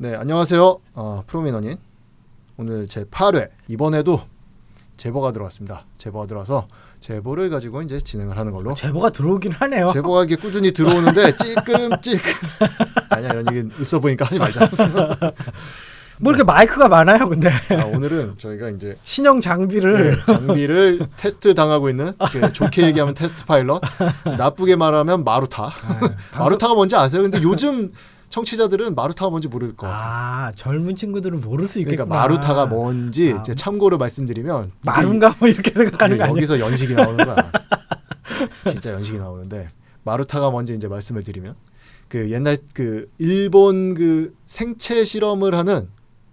네, 안녕하세요. 어, 프로미너님. 오늘 제 8회. 이번에도 제보가 들어왔습니다. 제보가 들어와서 제보를 가지고 이제 진행을 하는 걸로. 제보가 들어오긴 하네요. 제보가 이게 꾸준히 들어오는데 찔끔찔끔. 아니야, 이런 얘기 없어 보니까 하지 말자. 뭐 이렇게 마이크가 많아요, 근데 아, 오늘은 저희가 이제 신형 장비를 네, 장비를 테스트 당하고 있는 그 좋게 얘기하면 테스트 파일럿, 나쁘게 말하면 마루타. 아, 마루타가 뭔지 아세요? 근데 요즘 청취자들은 마루타가 뭔지 모를 것 같아요. 아 젊은 친구들은 모를 수 있겠구나. 그러니까 마루타가 뭔지 아. 이제 참고로 말씀드리면 마룬가 뭐 이렇게 생각하는 거 아니에요? 여기서 연식이 나오는 거야. 진짜 연식이 나오는데 마루타가 뭔지 이제 말씀을 드리면 그 옛날 그 일본 그 생체 실험을 하는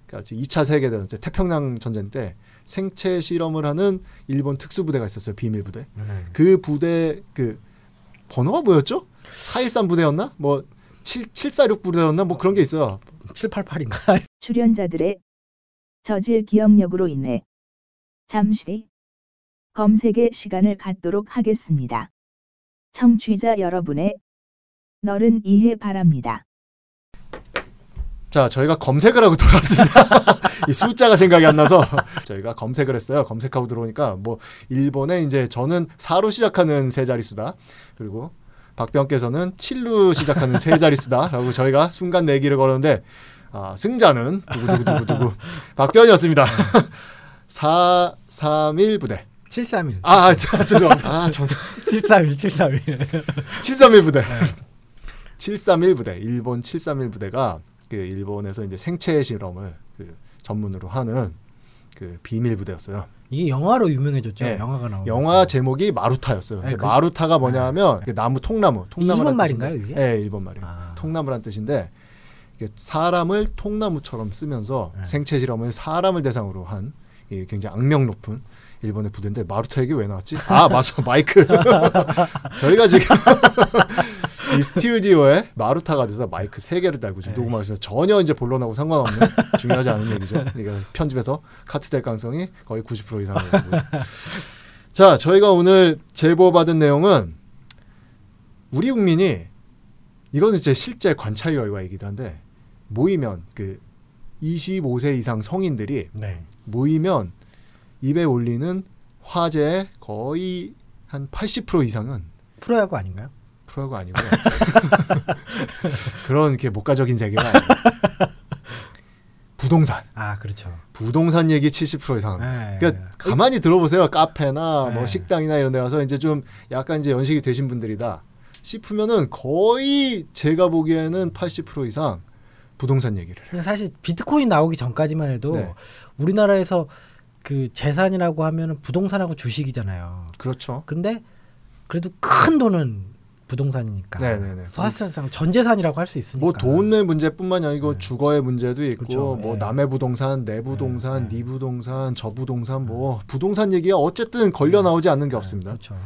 그러니까 2차 세계 대전 때 태평양 전쟁 때 생체 실험을 하는 일본 특수부대가 있었어요. 비밀 부대. 음. 그 부대 그 번호가 뭐였죠? 413 부대였나? 뭐 7, 746 부대였나? 뭐 그런 게 있어요. 788인가? 출연자들의 저질 기억력으로 인해 잠시 검색의 시간을 갖도록 하겠습니다. 청취자 여러분의 너른 이해 바랍니다. 자, 저희가 검색을 하고 돌아왔습니다. 이 숫자가 생각이 안 나서 저희가 검색을 했어요. 검색하고 들어오니까 뭐 일본에 이제 저는 4로 시작하는 세 자릿수다. 그리고 박병께서는 7로 시작하는 세 자릿수다라고 저희가 순간 내기를 걸었는데 아, 승자는 두구두구두구두구 박변이었습니다. 4 3 1 부대. 731. 아, 자, 죄송합니다. 아, 정 731, 731. 731 부대. 731 부대. 일본 731 부대가 그 일본에서 이제 생체 실험을 그 전문으로 하는 그 비밀 부대였어요. 이게 영화로 유명해졌죠. 네. 영화가 나오고. 영화 제목이 마루타였어요. 아니, 그- 마루타가 뭐냐면 그 나무 통나무. 통나무란 일본 말인가요, 이게? 네, 일본 말이에요. 아. 통나무란 뜻인데 사람을 통나무처럼 쓰면서 네. 생체 실험을 사람을 대상으로 한이 굉장히 악명 높은 일본의 부대인데 마루타 얘기 왜 나왔지? 아 맞아 마이크. 저희가 지금 이 스튜디오에 마루타가 돼서 마이크 세 개를 달고 지금 네. 녹음하고 있어서 전혀 이제 본론하고 상관없는 중요하지 않은 얘기죠. 그러니까 편집에서 카트될 가능성이 거의 90% 이상이고. 자, 저희가 오늘 제보 받은 내용은 우리 국민이 이거는 제 실제 관찰 결과이기도 한데 모이면 그 25세 이상 성인들이 네. 모이면 입에 올리는 화제의 거의 한 80% 이상은 프로야구 아닌가요? 프로가 아니고 그런 이렇게 목가적인 세계가. 부동산 아, 그렇죠. 부동산 얘기 70% 이상 합니다. 네. 그러니까 가만히 들어보세요. 카페나 뭐 네. 식당이나 이런 데 가서 이제 좀 약간 이제 연식이 되신 분들이다 싶으면은 거의 제가 보기에는 80% 이상 부동산 얘기를 해요. 사실 비트코인 나오기 전까지만 해도 네. 우리나라에서 그 재산이라고 하면은 부동산하고 주식이잖아요. 그렇죠. 근데 그래도 큰 돈은 부동산이니까. 네네네. 사실상 전 재산이라고 할 수 있으니까. 뭐 돈의 문제뿐만이 아니고 네. 주거의 문제도 있고 그렇죠. 뭐 예. 남의 부동산, 내 부동산, 네. 네 부동산, 저 부동산 뭐 부동산 얘기가 어쨌든 걸려 나오지 않는 게 네, 없습니다. 그렇죠.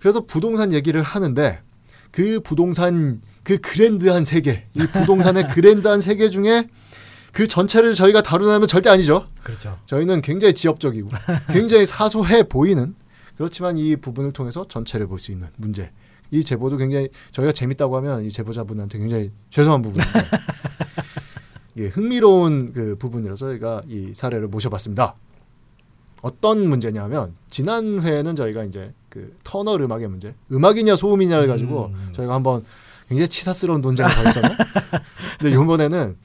그래서 부동산 얘기를 하는데 그 부동산 그 그랜드한 세계, 이 부동산의 그랜드한 세계 중에 그 전체를 저희가 다루냐면 절대 아니죠. 그렇죠. 저희는 굉장히 지엽적이고 굉장히 사소해 보이는 그렇지만 이 부분을 통해서 전체를 볼 수 있는 문제. 이 제보도 굉장히 저희가 재밌다고 하면 이 제보자분한테 굉장히 죄송한 부분인데 예, 흥미로운 그 부분이라서 저희가 이 사례를 모셔봤습니다. 어떤 문제냐면 지난 회에는 저희가 이제 그 터널 음악의 문제, 음악이냐 소음이냐를 가지고 음. 저희가 한번 굉장히 치사스러운 논쟁을 벌였잖아요. 근데 이번에는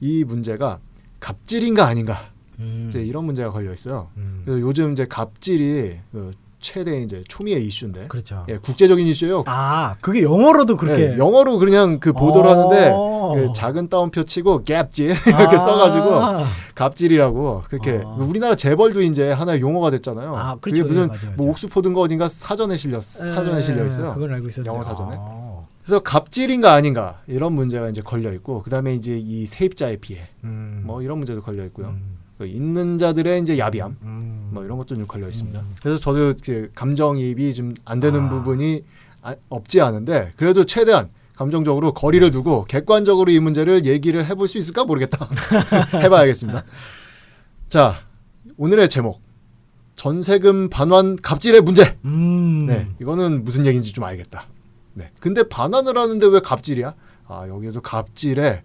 이 문제가 갑질인가 아닌가 음. 이제 이런 문제가 걸려 있어요. 음. 그래서 요즘 이제 갑질이 그 최대 이제 초미의 이슈인데, 그렇죠. 예, 국제적인 이슈예요. 아, 그게 영어로도 그렇게 예, 영어로 그냥 그 보도를 하는데 어. 그 작은 따옴표 치고 갭질 이렇게 아. 써가지고 갑질이라고 그렇게 아. 우리나라 재벌도 이제 하나의 용어가 됐잖아요. 아, 그게 그렇죠. 무슨 예, 맞아요, 뭐. 옥스포드인가 어딘가 사전에 실렸 사전에 예, 실려 있어요. 그건 알고 있었는데. 영어 사전에. 아. 그래서 갑질인가 아닌가 이런 문제가 이제 걸려 있고 그다음에 이제 이 세입자의 피해 음. 뭐 이런 문제도 걸려 있고요. 음. 그 있는 자들의 이제 야비함 음. 뭐 이런 것도 좀 걸려 있습니다. 음. 그래서 저도 그 감정이입이 좀 안 되는 아. 부분이 아- 없지 않은데 그래도 최대한 감정적으로 거리를 두고 객관적으로 이 문제를 얘기를 해볼 수 있을까 모르겠다. 해봐야겠습니다. 자 오늘의 제목 전세금 반환 갑질의 문제. 음. 네 이거는 무슨 얘기인지 좀 알겠다. 네 근데 반환을 하는데 왜 갑질이야? 아 여기에도 갑질에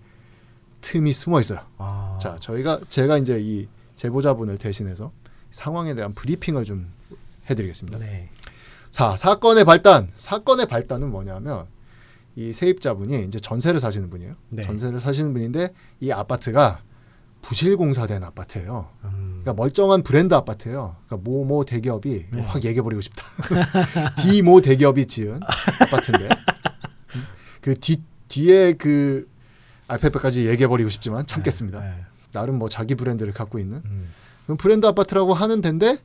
틈이 숨어 있어요. 아. 자, 저희가 제가 이제 이 제보자분을 대신해서 상황에 대한 브리핑을 좀 해드리겠습니다. 네. 자, 사건의 발단. 사건의 발단은 뭐냐면 이 세입자분이 이제 전세를 사시는 분이에요. 네. 전세를 사시는 분인데 이 아파트가 부실 공사된 아파트예요. 음. 그러니까 멀쩡한 브랜드 아파트예요. 그러니까 모모 대기업이 네. 확 얘기해 버리고 싶다. 디모 대기업이 지은 아파트인데 그 뒤 뒤에 그 알파벳까지 얘기해버리고 싶지만 참겠습니다. 네. 나름 뭐 자기 브랜드를 갖고 있는 음. 그럼 브랜드 아파트라고 하는 데인데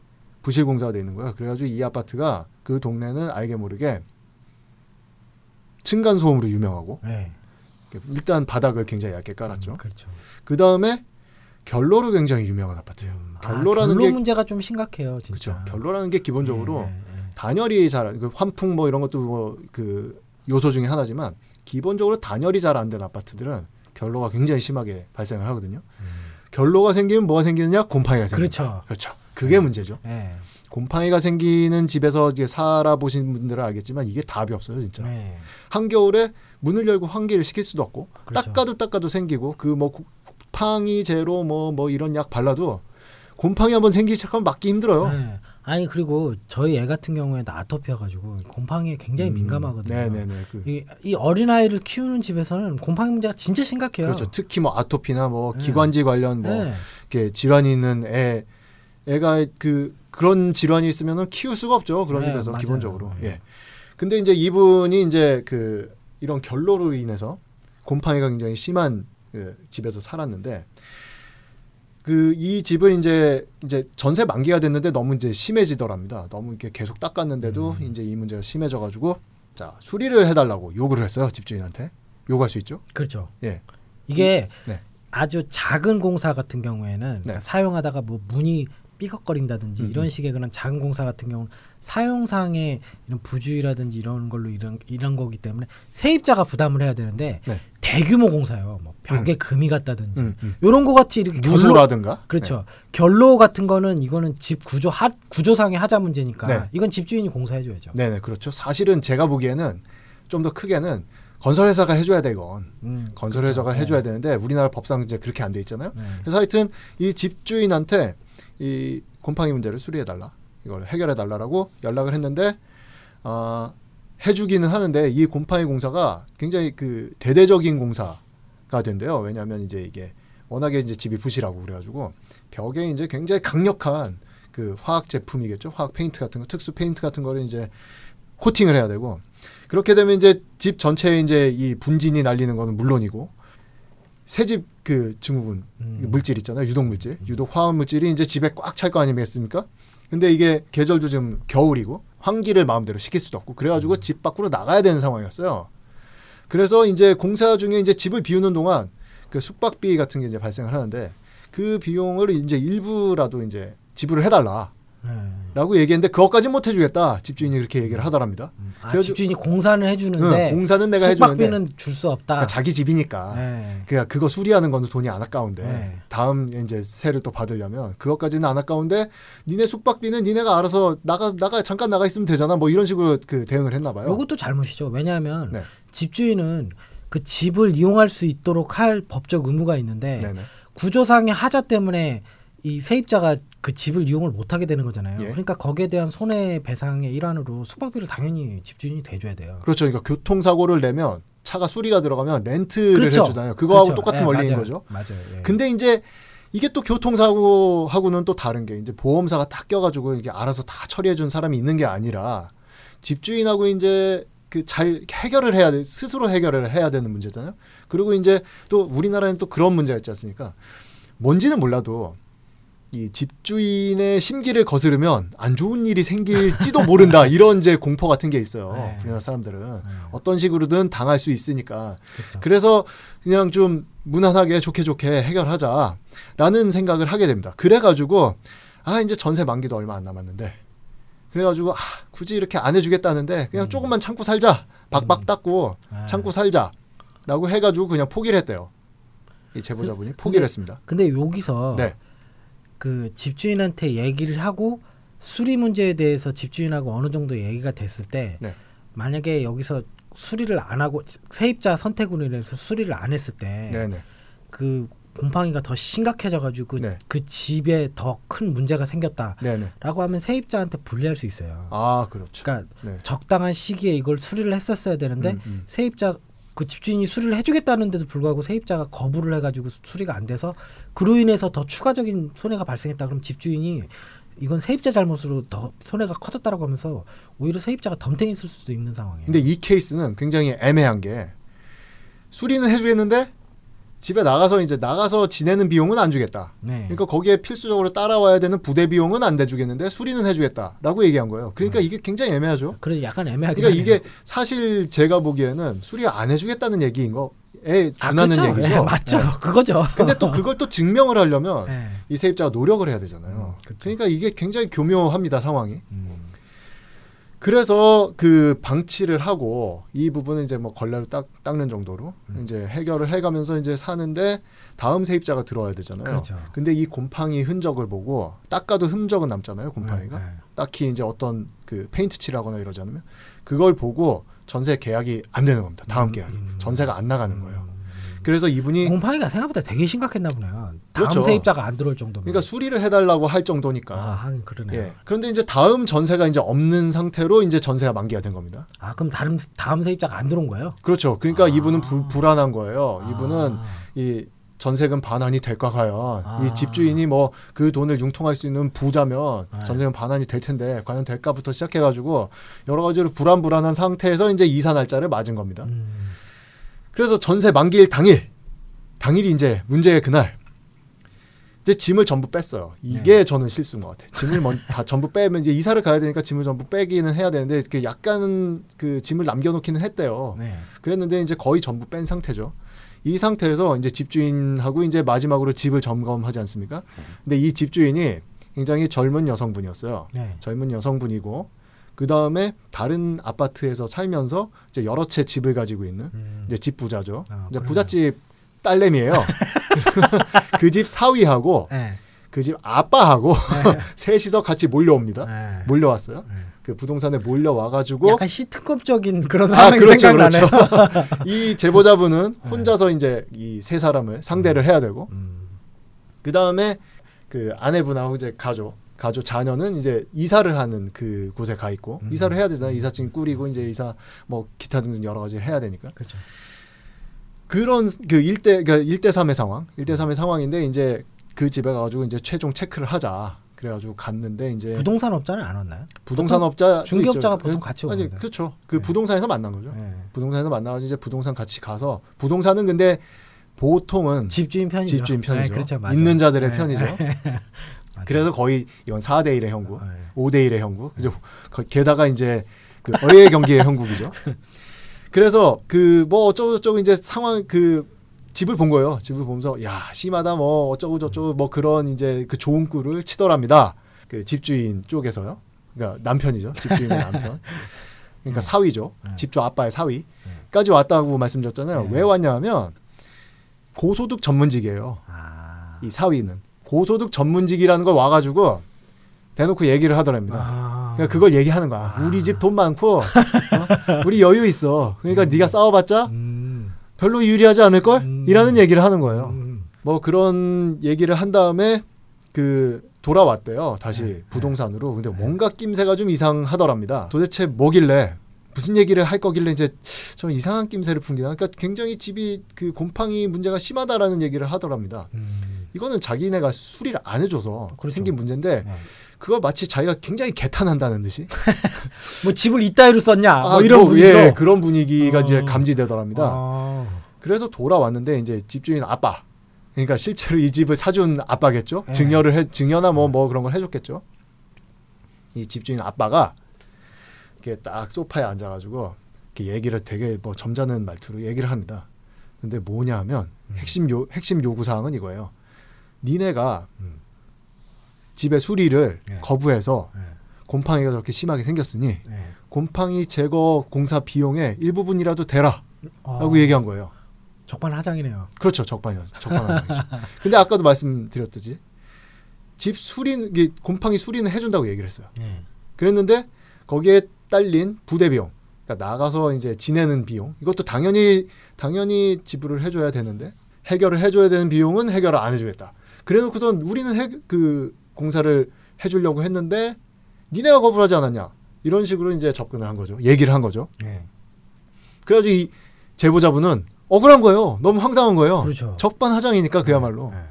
부실 공사가 돼 있는 거야. 그래가지고 이 아파트가 그 동네는 알게 모르게 층간 소음으로 유명하고 네. 일단 바닥을 굉장히 얇게 깔았죠. 음, 그렇죠. 그 다음에 결로로 굉장히 유명한 아파트예요. 음. 결로라는 아, 결로 게 문제가 좀 심각해요, 진짜. 그렇죠. 결로라는 게 기본적으로 네, 네, 네. 단열이 잘, 그 환풍 뭐 이런 것도 뭐 그 요소 중에 하나지만 기본적으로 단열이 잘 안 된 아파트들은 결로가 굉장히 심하게 발생을 하거든요. 결로가 생기면 뭐가 생기느냐? 곰팡이가. 음. 그렇죠. 그렇죠. 그게 문제죠. 네. 곰팡이가 생기는 집에서 이제 살아보신 분들은 알겠지만 이게 답이 없어요, 진짜. 네. 한겨울에 문을 열고 환기를 시킬 수도 없고 그렇죠. 닦아도 닦아도 생기고 그뭐 곰팡이 제로 뭐 뭐 이런 약 발라도 곰팡이 한번 생기기 시작하면 막기 힘들어요. 네. 아니 그리고 저희 애 같은 경우에는 아토피여 가지고 곰팡이에 굉장히 음, 민감하거든요. 네네네. 그, 이, 이 어린 아이를 키우는 집에서는 곰팡이 문제가 진짜 심각해요. 그렇죠. 특히 뭐 아토피나 뭐 네. 기관지 관련 뭐 네. 이렇게 질환이 있는 애 애가 그 그런 질환이 있으면은 키울 수가 없죠. 그런 네, 집에서 맞아요. 기본적으로. 네. 예. 근데 이제 이분이 이제 그 이런 결로로 인해서 곰팡이가 굉장히 심한 그 집에서 살았는데 그 이 집을 이제 이제 전세 만기가 됐는데 너무 이제 심해지더랍니다. 너무 이렇게 계속 닦았는데도 음. 이제 이 문제가 심해져 가지고 자, 수리를 해 달라고 요구를 했어요. 집주인한테. 요구할 수 있죠. 그렇죠. 예. 이게 네. 아주 작은 공사 같은 경우에는 그러니까 네. 사용하다가 뭐 문이 삐걱거린다든지 음, 이런 음. 식의 그런 작은 공사 같은 경우는 사용상의 이런 부주의라든지 이런 걸로 이런 이런 거기 때문에 세입자가 부담을 해야 되는데 네. 대규모 공사요. 뭐 벽에 금이 갔다든지 음, 음. 이런 거 같이 이렇게 누수라든가 그렇죠. 결로 같은 거는 이거는 집 구조 하, 구조상의 하자 문제니까 네. 이건 집주인이 공사해줘야죠. 네, 네, 그렇죠. 사실은 제가 보기에는 좀 더 크게는 건설회사가 해줘야 돼 이건. 음, 건설회사가 그렇죠. 해줘야 되는데 우리나라 법상 이제 그렇게 안 돼 있잖아요. 네. 그래서 하여튼 이 집주인한테 이 곰팡이 문제를 수리해 달라, 이걸 해결해 달라라고 연락을 했는데 아 해주기는 하는데 이 곰팡이 공사가 굉장히 그 대대적인 공사가 된대요. 왜냐하면 이제 이게 워낙에 이제 집이 부실하고 그래가지고 벽에 이제 굉장히 강력한 그 화학 제품이겠죠. 화학 페인트 같은 거, 특수 페인트 같은 거를 이제 코팅을 해야 되고 그렇게 되면 이제 집 전체에 이제 이 분진이 날리는 거는 물론이고 새집 그 증후군 음. 물질 있잖아요. 유독 물질, 유독 화학 물질이 이제 집에 꽉 찰 거 아니겠습니까? 근데 이게 계절도 지금 겨울이고 환기를 마음대로 시킬 수도 없고 그래 가지고 음. 집 밖으로 나가야 되는 상황이었어요. 그래서 이제 공사 중에 이제 집을 비우는 동안 그 숙박비 같은 게 이제 발생을 하는데 그 비용을 이제 일부라도 이제 지불을 해달라. 네. 라고 얘기했는데 그것까지 못 해주겠다 집주인이 그렇게 얘기를 하더랍니다. 음. 아, 그래가지고- 집주인이 공사는 해주는데 응, 공사는 내가 해주는데 숙박비는 줄 수 없다. 그러니까 자기 집이니까 네. 그냥 그거 수리하는 건 돈이 안 아까운데 네. 다음 이제 세를 또 받으려면 그것까지는 안 아까운데 니네 숙박비는 니네가 알아서 나가 나가 잠깐 나가 있으면 되잖아 뭐 이런 식으로 그 대응을 했나 봐요. 이것도 잘못이죠. 왜냐하면 네. 집주인은 그 집을 이용할 수 있도록 할 법적 의무가 있는데 네네. 구조상의 하자 때문에 이 세입자가 그 집을 이용을 못하게 되는 거잖아요. 예. 그러니까 거기에 대한 손해배상의 일환으로 숙박비를 당연히 집주인이 대줘야 돼요. 그렇죠. 그러니까 교통사고를 내면 차가 수리가 들어가면 렌트를 그렇죠. 해주잖아요. 그거하고 그렇죠. 똑같은 예, 원리인 맞아요. 거죠. 맞아요. 예. 근데 이제 이게 또 교통사고하고는 또 다른 게 이제 보험사가 딱 껴가지고 이게 알아서 다 처리해준 사람이 있는 게 아니라 집주인하고 이제 그 잘 해결을 해야 돼 스스로 해결을 해야 되는 문제잖아요. 그리고 이제 또 우리나라는 또 그런 문제가 있지 않습니까? 뭔지는 몰라도 이 집주인의 심기를 거스르면 안 좋은 일이 생길지도 모른다 이런 이제 공포 같은 게 있어요. 네. 우리나라 사람들은 네. 어떤 식으로든 당할 수 있으니까 그렇죠. 그래서 그냥 좀 무난하게 좋게 좋게 해결하자라는 생각을 하게 됩니다. 그래가지고 아 이제 전세 만기도 얼마 안 남았는데 그래가지고 아 굳이 이렇게 안 해주겠다는데 그냥 음. 조금만 참고 살자 박박 닦고 아. 참고 살자라고 해가지고 그냥 포기를 했대요. 이 제보자분이 포기를 근데- 했습니다. 근데 여기서 네. 그 집주인한테 얘기를 하고 수리 문제에 대해서 집주인하고 어느 정도 얘기가 됐을 때 네. 만약에 여기서 수리를 안 하고 세입자 선택으로 인해서 수리를 안 했을 때. 그 곰팡이가 더 심각해져 가지고 그, 네. 그 집에 더 큰 문제가 생겼다라고 네네. 하면 세입자한테 불리할 수 있어요. 아 그렇죠. 그러니까 네. 적당한 시기에 이걸 수리를 했었어야 되는데 음, 음. 세입자 그 집주인이 수리를 해주겠다는데도 불구하고 세입자가 거부를 해가지고 수리가 안 돼서 그로 인해서 더 추가적인 손해가 발생했다 그럼 집주인이 이건 세입자 잘못으로 더 손해가 커졌다라고 하면서 오히려 세입자가 덤탱이 쓸 수도 있는 상황이에요. 근데 이 케이스는 굉장히 애매한 게 수리는 해주겠는데 집에 나가서 이제 나가서 지내는 비용은 안 주겠다. 네. 그러니까 거기에 필수적으로 따라와야 되는 부대 비용은 안 대주겠는데 수리는 해주겠다라고 얘기한 거예요. 그러니까 이게 굉장히 애매하죠. 그래 약간 애매하긴 그러니까 하네요. 이게 사실 제가 보기에는 수리 안 해주겠다는 얘기인 거에 아, 준하는 그렇죠. 얘기죠. 예, 맞죠. 네. 그거죠. 근데 또 그걸 또 증명을 하려면 예. 이 세입자가 노력을 해야 되잖아요. 음. 그러니까 이게 굉장히 교묘합니다 상황이. 음. 그래서 그 방치를 하고 이 부분은 이제 뭐 걸레로 딱 닦는 정도로 음. 이제 해결을 해가면서 이제 사는데 다음 세입자가 들어와야 되잖아요. 그렇죠. 근데 이 곰팡이 흔적을 보고 닦아도 흔적은 남잖아요. 곰팡이가 네, 네. 딱히 이제 어떤 그 페인트 칠하거나 이러지 않으면 그걸 보고 전세 계약이 안 되는 겁니다. 다음 음, 계약이 음. 전세가 안 나가는 거예요. 음. 그래서 이분이 곰팡이가 생각보다 되게 심각했나 보네요. 다음 그렇죠. 세입자가 안 들어올 정도면. 그러니까 수리를 해달라고 할 정도니까. 아, 그러네요. 예. 그런데 이제 다음 전세가 이제 없는 상태로 이제 전세가 만기가 된 겁니다. 아, 그럼 다른 다음 세입자가 안 들어온 거예요? 그렇죠. 그러니까 아. 이분은 불, 불안한 거예요. 이분은 아. 이 전세금 반환이 될까 과연 아. 이 집주인이 뭐 그 돈을 융통할 수 있는 부자면 네. 전세금 반환이 될 텐데 과연 될까부터 시작해가지고 여러 가지로 불안불안한 상태에서 이제 이사 날짜를 맞은 겁니다. 음. 그래서 전세 만기일 당일 당일이 이제 문제의 그날 이제 짐을 전부 뺐어요. 이게 네. 저는 실수인 것 같아요. 짐을 먼, 다 전부 빼면 이제 이사를 가야 되니까 짐을 전부 빼기는 해야 되는데 그 약간 그 짐을 남겨놓기는 했대요. 네. 그랬는데 이제 거의 전부 뺀 상태죠. 이 상태에서 이제 집주인하고 이제 마지막으로 집을 점검하지 않습니까? 근데 이 집주인이 굉장히 젊은 여성분이었어요. 네. 젊은 여성분이고 그 다음에 다른 아파트에서 살면서 이제 여러 채 집을 가지고 있는 음. 이제 집 부자죠. 아, 이제. 부잣집 딸내미예요. 그 집 사위하고 네. 그집 아빠하고 셋이서 같이 몰려옵니다. 네. 몰려왔어요. 네. 그 부동산에 몰려와가지고 약간 시트콤적인 그런 아 상황이 그렇죠 생각나네요. 그렇죠. 이 제보자분은 네. 혼자서 이제 이 세 사람을 상대를 해야 되고 음. 그 다음에 그 아내분하고 이제 가족 가족 자녀는 이제 이사를 하는 그 곳에 가 있고 음. 이사를 해야 되잖아요. 이사증 꾸리고 이제 이사 뭐 기타 등등 여러 가지를 해야 되니까 그렇죠. 그런 그 1대 그러니까 1대 3의 상황, 1대 3의 상황인데 이제 그 집에 가가지고 이제 최종 체크를 하자. 그래가지고 갔는데 이제 부동산 업자는 안 왔나요? 부동산 업자 중개업자가 보통 같이 아니 오거든. 그렇죠. 그 네. 부동산에서 만난 거죠. 네. 부동산에서 만나가지고 이제 부동산 같이 가서 부동산은 근데 보통은 집주인 편이죠. 집주인 편이죠. 네, 그렇죠. 있는 자들의 네. 편이죠. 그래서 거의 이건 4대 1의 형국, 네. 5대 1의 형국. 이제 거- 게다가 이제 그 어예 경기의 형국이죠. 그래서 그 뭐 어쩌고 저쩌고 이제 상황 그 집을 본 거예요. 집을 보면서 야 심하다 뭐 어쩌고 저쩌고 뭐 그런 이제 그 좋은 꿀을 치더랍니다. 그 집주인 쪽에서요. 그러니까 남편이죠. 집주인의 남편. 그러니까 사위죠. 네. 집주 아빠의 사위까지 왔다고 말씀드렸잖아요. 네. 왜 왔냐면 고소득 전문직이에요. 아. 이 사위는 고소득 전문직이라는 걸 와가지고 대놓고 얘기를 하더랍니다. 아. 그러니까 그걸 얘기하는 거야. 아. 우리 집 돈 많고 어? 우리 여유 있어. 그러니까 네가 싸워봤자 음. 별로 유리하지 않을 걸? 음. 이라는 얘기를 하는 거예요. 음. 뭐 그런 얘기를 한 다음에 그 돌아왔대요. 다시 네. 부동산으로. 근데 뭔가 낌새가 좀 이상하더랍니다. 도대체 뭐길래 무슨 얘기를 할 거길래 이제 좀 이상한 낌새를 풍기나. 그러니까 굉장히 집이 그 곰팡이 문제가 심하다라는 얘기를 하더랍니다. 음. 이거는 자기네가 수리를 안 해줘서 그렇죠. 생긴 문제인데 네. 그걸 마치 자기가 굉장히 개탄한다는 듯이 뭐 집을 이따위로 썼냐? 뭐 아, 이런 뭐, 분위기로. 예, 그런 분위기가 어. 이제 감지되더랍니다. 아. 그래서 돌아왔는데 이제 집주인 아빠 그러니까 실제로 이 집을 사준 아빠겠죠. 네. 증여를 해 증여나 뭐뭐 그런 걸 해줬겠죠. 이 집주인 아빠가 이렇게 딱 소파에 앉아가지고 이렇게 얘기를 되게 뭐 점잖은 말투로 얘기를 합니다. 근데 뭐냐 하면 핵심 요 핵심 요구 사항은 이거예요. 니네가 음. 집의 수리를 네. 거부해서 네. 곰팡이가 그렇게 심하게 생겼으니 네. 곰팡이 제거 공사 비용의 일부분이라도 대라 어. 라고 얘기한 거예요. 적반하장이네요. 그렇죠. 적반이죠. 적반하장이죠. 근데 아까도 말씀드렸듯이 집 이게 곰팡이 수리는 해준다고 얘기를 했어요. 네. 그랬는데 거기에 딸린 부대 비용, 그러니까 나가서 이제 지내는 비용 이것도 당연히 당연히 지불을 해줘야 되는데 해결을 해줘야 되는 비용은 해결을 안 해주겠다. 그래놓고선 우리는 해, 그 공사를 해주려고 했는데 니네가 거부하지 않았냐 이런 식으로 이제 접근을 한 거죠. 얘기를 한 거죠. 네. 그래가지고 이 제보자분은 억울한 거예요. 너무 황당한 거예요. 그렇죠. 적반하장이니까 그야말로. 네.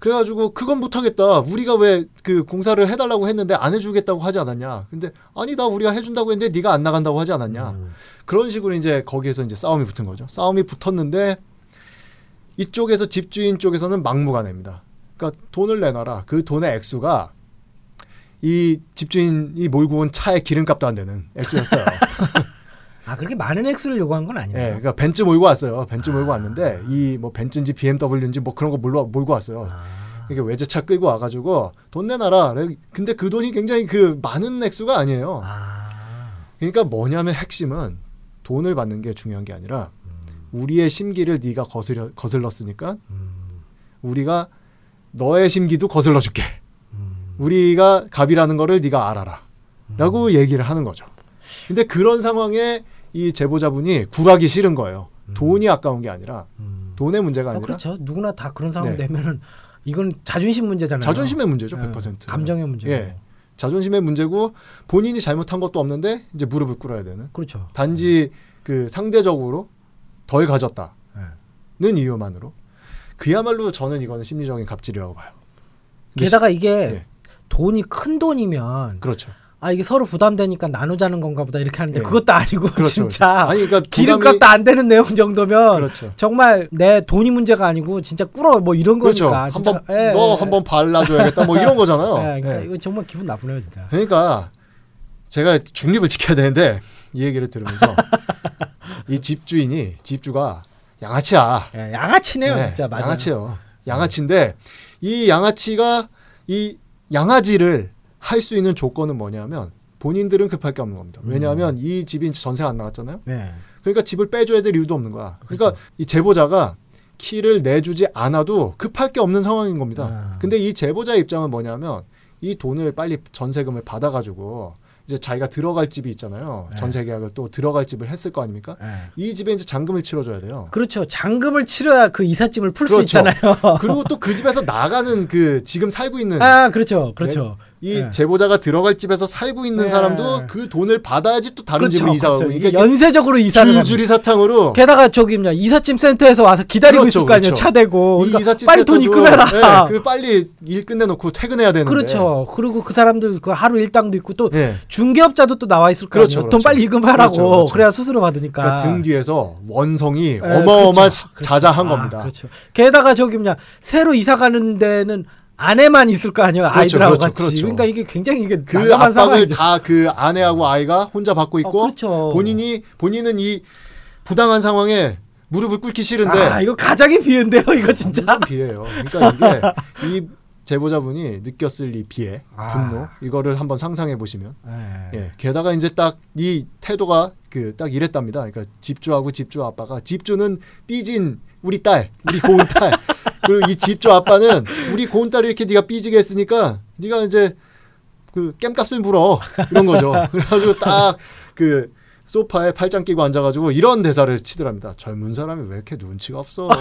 그래가지고 그건 못하겠다. 우리가 왜 그 공사를 해달라고 했는데 안 해주겠다고 하지 않았냐. 근데 아니다 우리가 해준다고 했는데 네가 안 나간다고 하지 않았냐. 음. 그런 식으로 이제 거기에서 이제 싸움이 붙은 거죠. 싸움이 붙었는데 이쪽에서 집주인 쪽에서는 막무가내입니다. 그러니까 돈을 내놔라. 그 돈의 액수가 이 집주인이 몰고 온 차의 기름값도 안 되는 액수였어요. 아 그렇게 많은 액수를 요구한 건 예, 아니네요. 그러니까 벤츠 몰고 왔어요. 벤츠 몰고 왔는데 이 뭐 벤츠인지 BMW인지 뭐 그런 거 몰고 몰고 왔어요. 아, 이게 외제차 끌고 와가지고 돈 내놔라. 근데 그 돈이 굉장히 그 많은 액수가 아니에요. 아. 그러니까 뭐냐면 핵심은 돈을 받는 게 중요한 게 아니라 우리의 심기를 네가 거슬려 거슬렀으니까 음, 우리가 너의 심기도 거슬러 줄게. 음, 우리가 갑이라는 거를 네가 알아라. 라고 얘기를 하는 거죠. 근데 그런 상황에 이 제보자분이 굴하기 싫은 거예요. 돈이 아까운 게 아니라 음. 돈의 문제가 아, 아니라 그렇죠. 누구나 다 그런 상황 네. 되면은 이건 자존심 문제잖아요. 자존심의 문제죠. 예, 100%. 감정의 문제고. 예. 자존심의 문제고 본인이 잘못한 것도 없는데 이제 무릎을 꿇어야 되는. 그렇죠. 단지 그 상대적으로 덜 가졌다는 예. 이유만으로 그야말로 저는 이거는 심리적인 갑질이라고 봐요. 게다가 이게 예. 돈이 큰 돈이면 그렇죠. 아 이게 서로 부담되니까 나누자는 건가 보다 이렇게 하는데 예. 그것도 아니고 그렇죠. 진짜 아니 그러니까 기름값도 안 되는 내용 정도면 그렇죠. 정말 내 돈이 문제가 아니고 진짜 꿇어 뭐 이런 그렇죠. 거니까 한번 예, 너 예. 한번 발라줘야겠다 뭐 이런 거잖아요. 예, 그러니까 예. 이거 정말 기분 나쁘네요 진짜. 그러니까 제가 중립을 지켜야 되는데 이 얘기를 들으면서 이 집주인이 집주가 양아치야. 예, 양아치네요 네, 진짜 맞아요. 양아치예요. 양아치인데 이 양아치가 이 양아지를 할 수 있는 조건은 뭐냐면 본인들은 급할 게 없는 겁니다. 왜냐하면 이 집이 전세 안 나갔잖아요. 네. 그러니까 집을 빼줘야 될 이유도 없는 거야. 그러니까 그렇죠. 이 제보자가 키를 내주지 않아도 급할 게 없는 상황인 겁니다. 아. 근데 이 제보자 입장은 뭐냐면 이 돈을 빨리 전세금을 받아가지고 이제 자기가 들어갈 집이 있잖아요. 네. 전세 계약을 또 들어갈 집을 했을 거 아닙니까? 예. 이 집에 이제 잔금을 치러줘야 돼요. 그렇죠. 잔금을 치러야 그 이삿짐을 풀수 그렇죠. 있잖아요. 그리고 또 그 집에서 나가는 그 지금 살고 있는 아 그렇죠, 그렇죠. 이 네. 제보자가 들어갈 집에서 살고 있는 네. 사람도 그 돈을 받아야지 또 다른 그렇죠, 집으로 이사 가고 그렇죠. 그러니까 연쇄적으로 이사를. 줄줄이 사탕으로 게다가 저기 뭐냐 이삿짐 센터에서 와서 기다리고 그렇죠, 있을 거 아니에요 그렇죠. 차 대고 이 그러니까 이삿짐 빨리 돈 입금해라 예, 그 빨리 일 끝내놓고 퇴근해야 되는데. 그렇죠 그리고 그 사람들 그 하루 일당도 있고 또 예. 중개업자도 또 나와 있을 거 그렇죠, 아니에요 돈 그렇죠. 빨리 입금하라고. 그래야 수수료 받으니까 그러니까 등 뒤에서 원성이 예, 어마어마. 자자한 아, 겁니다. 그렇죠 게다가 저기 뭐냐 새로 이사 가는 데는 아내만 있을 거 아니에요 그렇죠, 아이들하고 그렇죠, 같이 그렇죠. 러니까 이게 굉장히 이게 그 압박을 다 그 아내하고 아이가 혼자 받고 있고 어, 그렇죠. 본인이 본인은 이 부당한 상황에 무릎을 꿇기 싫은데 아 이거 가장의 비인데요 이거 진짜 비예요. 그러니까 이게 이 제보자분이 느꼈을 이 비애, 아. 분노 이거를 한번 상상해 보시면 예. 예. 게다가 이제 딱 이 태도가 그 딱 이랬답니다. 그러니까 집주하고 집주 아빠가 집주는 삐진 우리 딸, 우리 고운 딸. 그리고 이 집주 아빠는 우리 고운 딸을 이렇게 네가 삐지게 했으니까 네가 이제 그 깸값을 물어 이런 거죠. 그래가지고 딱 그 소파에 팔짱 끼고 앉아가지고 이런 대사를 치더랍니다. 젊은 사람이 왜 이렇게 눈치가 없어? 뭐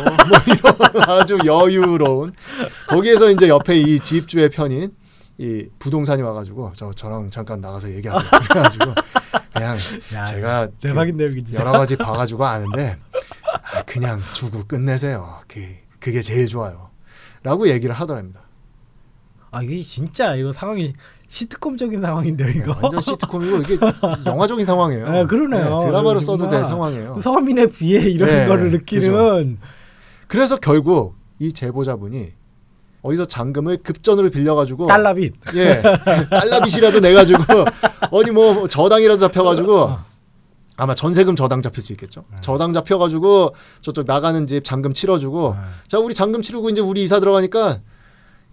이런 아주 여유로운 거기에서 이제 옆에 이 집주의 편인 이 부동산이 와가지고 저 저랑 잠깐 나가서 얘기하세요. 그래가지고 그냥 야, 제가 그 이게 진짜 여러 가지 봐가지고 아는데 아, 그냥 주고 끝내세요. 그 그게 제일 좋아요. 라고 얘기를 하더랍니다. 아 이게 진짜 이거 상황이 시트콤적인 상황인데요 네, 이거 완전 시트콤이고 이게 영화적인 상황이에요. 아, 그러네요. 네, 드라마로 써도. 될 상황이에요. 서민의 비애 이런 네, 거를 느끼는 그래서 결국 이 제보자분이 어디서 잔금을 급전으로 빌려가지고 달러빚 예 달러빚이라도 내 가지고 어디 뭐 저당이라도 잡혀가지고 아마 전세금 저당 잡힐 수 있겠죠. 네. 저당 잡혀가지고 저쪽 나가는 집 잔금 치러주고 자 우리 잔금 치르고 이제 우리 이사 들어가니까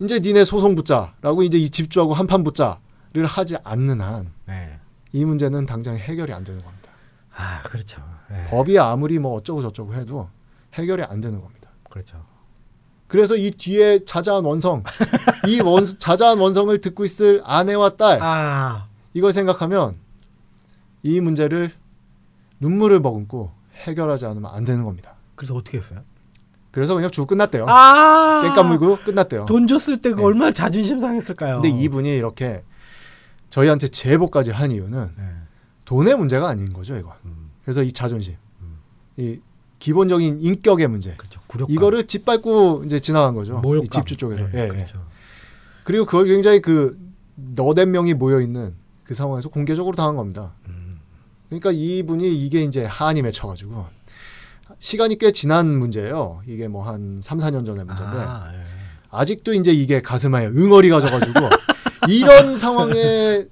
이제 니네 소송 붙자라고 이제 이 집주하고 한판 붙자를 하지 않는 한이 네. 문제는 당장 해결이 안 되는 겁니다. 아 그렇죠 네. 법이 아무리 뭐 어쩌고 저쩌고 해도 해결이 안 되는 겁니다. 그렇죠 그래서 이 뒤에 자자한 원성, 이 원, 자자한 원성을 듣고 있을 아내와 딸 아 이걸 생각하면 이 문제를 눈물을 머금고 해결하지 않으면 안 되는 겁니다. 그래서 어떻게 했어요 그래서 그냥 쭉 끝났대요. 아. 깽 까 물고 끝났대요. 돈 줬을 때그 네. 얼마나 자존심 상했을까요? 근데 이분이 이렇게 저희한테 제보까지 한 이유는 네. 돈의 문제가 아닌 거죠, 이건. 음, 그래서 이 자존심, 음. 이 기본적인 인격의 문제, 그렇죠. 이거를 짓밟고 이제 지나간 거죠. 모욕감. 이 집주 쪽에서. 네, 예, 예. 그렇죠. 그리고 그걸 굉장히 그 너댓 명이 모여 있는 그 상황에서 공개적으로 당한 겁니다. 음. 그러니까 이분이 이게 이제 한이 맺혀가지고 시간이 꽤 지난 문제예요. 이게 뭐 한 3, 4년 전의 문제인데 아, 예. 아직도 이제 이게 가슴에 응어리가 져가지고 이런 상황에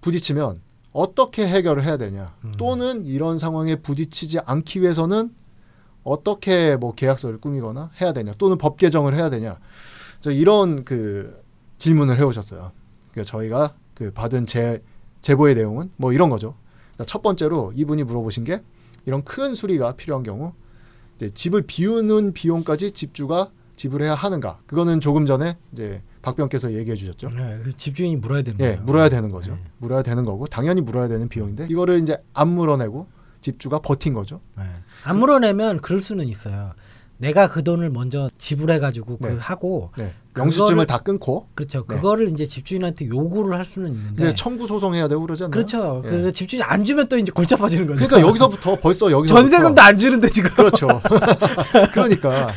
부딪히면 어떻게 해결을 해야 되냐 음. 또는 이런 상황에 부딪히지 않기 위해서는 어떻게 뭐 계약서를 꾸미거나 해야 되냐 또는 법 개정을 해야 되냐 저 이런 그 질문을 해오셨어요. 그러니까 저희가 그 받은 제 제보의 내용은 뭐 이런 거죠. 그러니까 첫 번째로 이분이 물어보신 게 이런 큰 수리가 필요한 경우 집을 비우는 비용까지 집주가 지불해야 하는가? 그거는 조금 전에 이제 박병께서 얘기해 주셨죠. 네, 그 집주인이 물어야 되는 예, 거예요. 물어야 되는 거죠. 네. 물어야 되는 거고 당연히 물어야 되는 비용인데 이거를 이제 안 물어내고 집주가 버틴 거죠. 네. 안 물어내면 그럴 수는 있어요. 내가 그 돈을 먼저 지불해 가지고 네. 그 하고 네. 영수증을 다 끊고 그렇죠. 네. 그거를 이제 집주인한테 요구를 할 수는 있는데 근데 청구 소송해야 되고 그러지 않나요? 그렇죠. 예. 그 집주인이 안 주면 또 이제 골치 아파지는 거죠. 그러니까 여기서부터 벌써 여기서 전세금도 안 주는데 지금. 그렇죠. 그러니까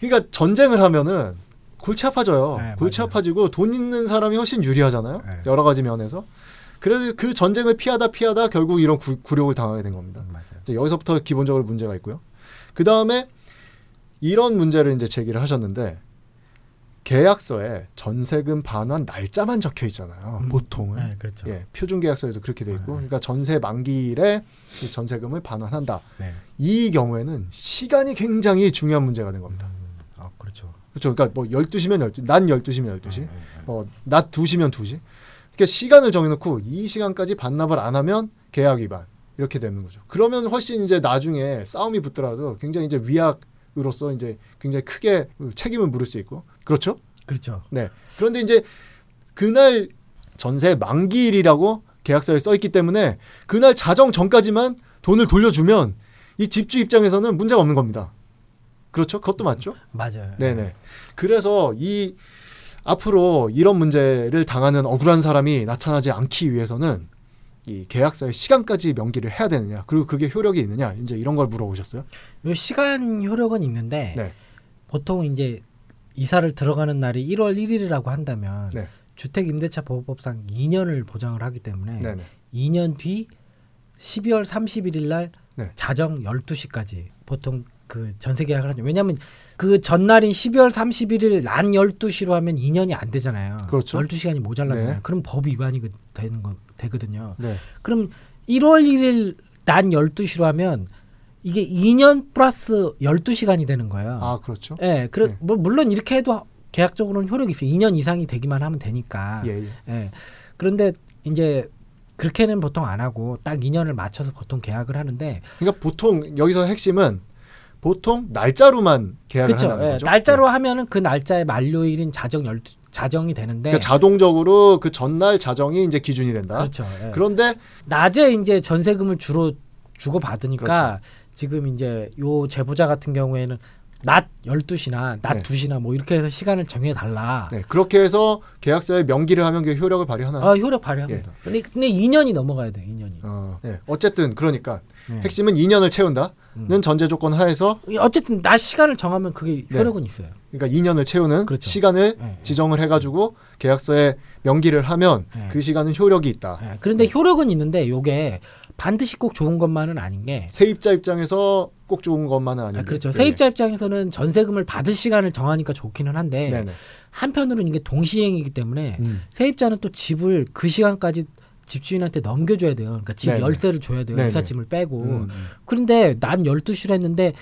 그러니까 전쟁을 하면은 골치 아파져요. 네, 골치 맞아요. 아파지고 돈 있는 사람이 훨씬 유리하잖아요. 네. 여러 가지 면에서. 그래서 그 전쟁을 피하다 피하다 결국 이런 구, 굴욕을 당하게 된 겁니다. 맞아요. 여기서부터 기본적으로 문제가 있고요. 그 다음에 이런 문제를 이제 제기를 하셨는데 계약서에 전세금 반환 날짜만 적혀 있잖아요. 음. 보통은 네, 그렇죠. 예, 표준 계약서에도 그렇게 돼 있고, 네. 그러니까 전세 만기일에 이 전세금을 반환한다. 네. 이 경우에는 시간이 굉장히 중요한 문제가 된 겁니다. 아, 그렇죠. 그렇죠. 그러니까 뭐 12시면 12시, 낮 12시면 12시, 네, 네, 네. 뭐낮 2시면 2시. 그러니까 시간을 정해놓고 이 시간까지 반납을 안 하면 계약 위반 이렇게 되는 거죠. 그러면 훨씬 이제 나중에 싸움이 붙더라도 굉장히 이제 위약 으로서 이제 굉장히 크게 책임을 물을 수 있고 그렇죠. 그렇죠. 네. 그런데 이제 그날 전세 만기일이라고 계약서에 써 있기 때문에 그날 자정 전까지만 돈을 돌려주면 이 집주 입장에서는 문제가 없는 겁니다. 그렇죠? 그것도 맞죠? 맞아요. 네네. 그래서 이 앞으로 이런 문제를 당하는 억울한 사람이 나타나지 않기 위해서는 이 계약서에 시간까지 명기를 해야 되느냐 그리고 그게 효력이 있느냐 이제 이런 걸 물어보셨어요. 요 시간 효력은 있는데 네. 보통 이제 이사를 들어가는 날이 1월 1일이라고 한다면 네. 주택 임대차 보호법상 2년을 보장을 하기 때문에 네네. 2년 뒤 12월 31일 날 네. 자정 12시까지 보통 그 전세 계약을 하죠. 왜냐하면 그 전날인 12월 31일 난 12시로 하면 2년이 안 되잖아요. 그렇죠. 12시간이 모자라잖아요. 네. 그럼 법 위반이 그- 되는 거 되거든요. 네. 그럼 1월 1일 난 12시로 하면 이게 2년 플러스 12시간이 되는 거예요. 아 그렇죠. 예, 그래, 네. 뭐 물론 이렇게 해도 계약적으로는 효력이 있어요. 2년 이상이 되기만 하면 되니까. 예, 예. 예. 그런데 이제 그렇게는 보통 안 하고 딱 2년을 맞춰서 보통 계약을 하는데 그러니까 보통 여기서 핵심은 보통 날짜로만 계약을 그렇죠. 한다는 예, 거죠. 날짜로 네. 하면은 그 날짜의 만료일인 자정 12 자정이 되는데 그러니까 자동적으로 그 전날 자정이 이제 기준이 된다. 그렇죠. 예. 그런데 낮에 이제 전세금을 주로 주고 받으니까 그렇죠. 지금 이제 요 제보자 같은 경우에는 낮 12시나 낮 네. 2시나 뭐 이렇게 해서 시간을 정해 달라. 네, 그렇게 해서 계약서에 명기를 하면 그게 효력을 발휘하나요? 아, 효력 발휘합니다. 근데 근데 2년이 넘어가야 돼. 2년이. 어, 네. 어쨌든 그러니까 네. 핵심은 2년을 채운다는 음. 전제 조건 하에서 어쨌든 낮 시간을 정하면 그게 네. 효력은 있어요. 그러니까 2년을 채우는 그렇죠. 시간을 네. 지정을 해가지고 계약서에 명기를 하면 네. 그 시간은 효력이 있다. 예, 그런데 효력은 있는데 요게 반드시 꼭 좋은 것만은 아닌 게 세입자 입장에서 꼭 좋은 것만은 아, 아닌데. 그렇죠. 네. 세입자 입장에서는 전세금을 받을 시간을 정하니까 좋기는 한데. 한편으로는 이게 동시행이기 때문에 음. 세입자는 또 집을 그 시간까지 집주인한테 넘겨줘야 돼요. 그러니까 집 네네. 열쇠를 줘야 돼요. 네네. 이삿짐을 빼고. 음, 음. 그런데 난 12시로 했는데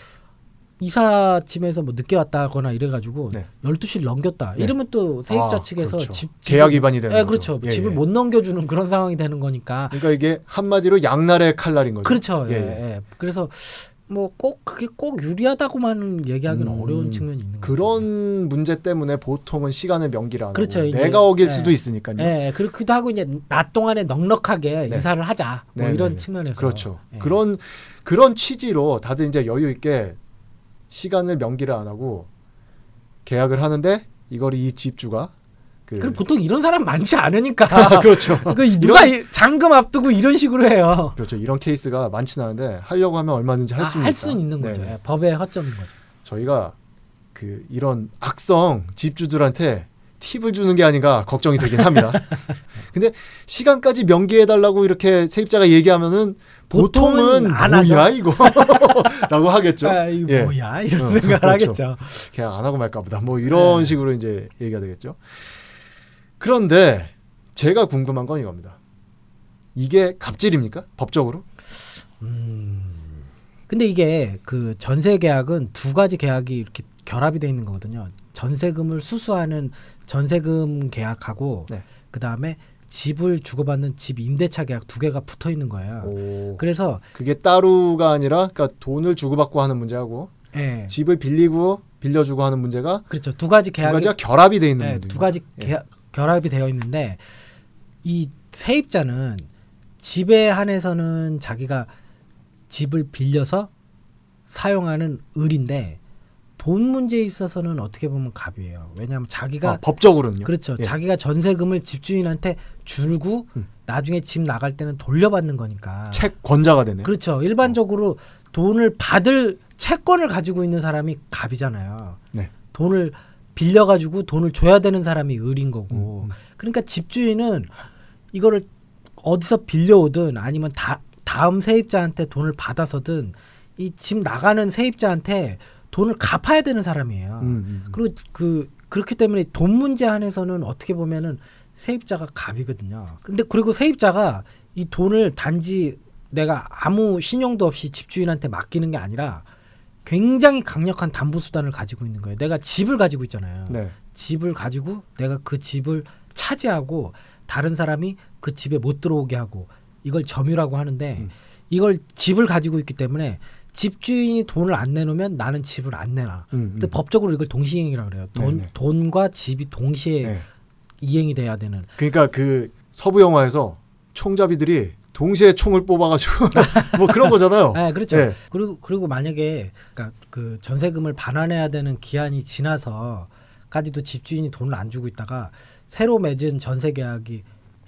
이삿짐에서 뭐 늦게 왔다거나 이래가지고 네. 12시를 넘겼다. 네. 이러면 또 세입자 아, 측에서 그렇죠. 집 계약 위반이 되는 예, 거죠. 그렇죠. 예, 집을 예. 못 넘겨주는 그런 상황이 되는 거니까. 그러니까 이게 한마디로 양날의 칼날인 거죠. 그렇죠. 예, 예, 예. 예. 그래서 뭐 꼭 그게 꼭 유리하다고만 얘기하기는 음, 어려운 측면이 있는 거죠. 그런 문제 때문에 보통은 시간을 명기를 안 하고 그렇죠. 내가 어길 예. 수도 있으니까요. 예, 예, 그렇기도 하고 이제 낮 동안에 넉넉하게 네. 이사를 하자. 뭐 네, 이런 네, 네. 측면에서 그렇죠. 예. 그런 그런 취지로 다들 이제 여유 있게 시간을 명기를 안 하고 계약을 하는데 이걸 이 집주가 그 그럼 보통 이런 사람 많지 않으니까. 그렇죠. 그 누가 이- 잔금 앞두고 이런 식으로 해요. 그렇죠. 이런 케이스가 많지는 않은데 하려고 하면 얼마든지 할 아, 수는 할. 수는 있는 거죠. 네네. 예, 법의 허점인 거죠. 저희가 그 이런 악성 집주들한테 팁을 주는 게 아닌가 걱정이 되긴 합니다. 근데 시간까지 명기해 달라고 이렇게 세입자가 얘기하면은 보통은, 보통은 안 뭐야 하죠. 이거 라고 하겠죠. 아, 이거 예. 뭐야 이런 어, 생각을 그렇죠. 하겠죠. 그냥 안 하고 말까 보다. 뭐 이런 네. 식으로 이제 얘기가 되겠죠. 그런데 제가 궁금한 건 이겁니다. 이게 갑질입니까? 법적으로? 근데 이게 그 전세 계약은 두 가지 계약이 이렇게 결합이 돼 있는 거거든요. 전세금을 수수하는 전세금 계약하고 네. 그 다음에 집을 주고받는 집 임대차 계약 두 개가 붙어 있는 거예요. 오. 그래서 그게 따로가 아니라 그러니까 돈을 주고받고 하는 문제하고 예, 집을 빌리고 빌려주고 하는 문제가 그렇죠. 두 가지 두 계약이 가지가 결합이 돼 있는 예, 문제. 두 가지 예. 계약, 결합이 되어 있는데 이 세입자는 집에 한해서는 자기가 집을 빌려서 사용하는 을인데 돈 문제에 있어서는 어떻게 보면 갑이에요. 왜냐하면 자기가 아, 법적으로는요. 그렇죠. 예. 자기가 전세금을 집주인한테 줄고 음. 나중에 집 나갈 때는 돌려받는 거니까. 채권자가 되네. 그렇죠. 일반적으로 돈을 받을 채권을 가지고 있는 사람이 갑이잖아요. 네. 돈을 빌려 가지고 돈을 줘야 되는 사람이 을인 거고. 음, 음. 그러니까 집주인은 이거를 어디서 빌려오든 아니면 다 다음 세입자한테 돈을 받아서든 이 집 나가는 세입자한테 돈을 갚아야 되는 사람이에요. 음, 음, 음. 그리고 그 그렇기 때문에 돈 문제 한에서는 어떻게 보면은 세입자가 갑이거든요. 근데 그리고 세입자가 이 돈을 단지 내가 아무 신용도 없이 집주인한테 맡기는 게 아니라 굉장히 강력한 담보 수단을 가지고 있는 거예요. 내가 집을 가지고 있잖아요. 네. 집을 가지고 내가 그 집을 차지하고 다른 사람이 그 집에 못 들어오게 하고 이걸 점유라고 하는데 음. 이걸 집을 가지고 있기 때문에 집주인이 돈을 안 내놓으면 나는 집을 안 내놔. 음, 근데 음. 법적으로 이걸 동시행이라고 그래요. 돈 네네. 돈과 집이 동시에 네. 이행이 돼야 되는. 그러니까 그 서부 영화에서 총잡이들이 동시에 총을 뽑아가지고 뭐 그런 거잖아요. 네, 그렇죠. 네. 그리고 그리고 만약에 그러니까 그 전세금을 반환해야 되는 기한이 지나서까지도 집주인이 돈을 안 주고 있다가 새로 맺은 전세 계약이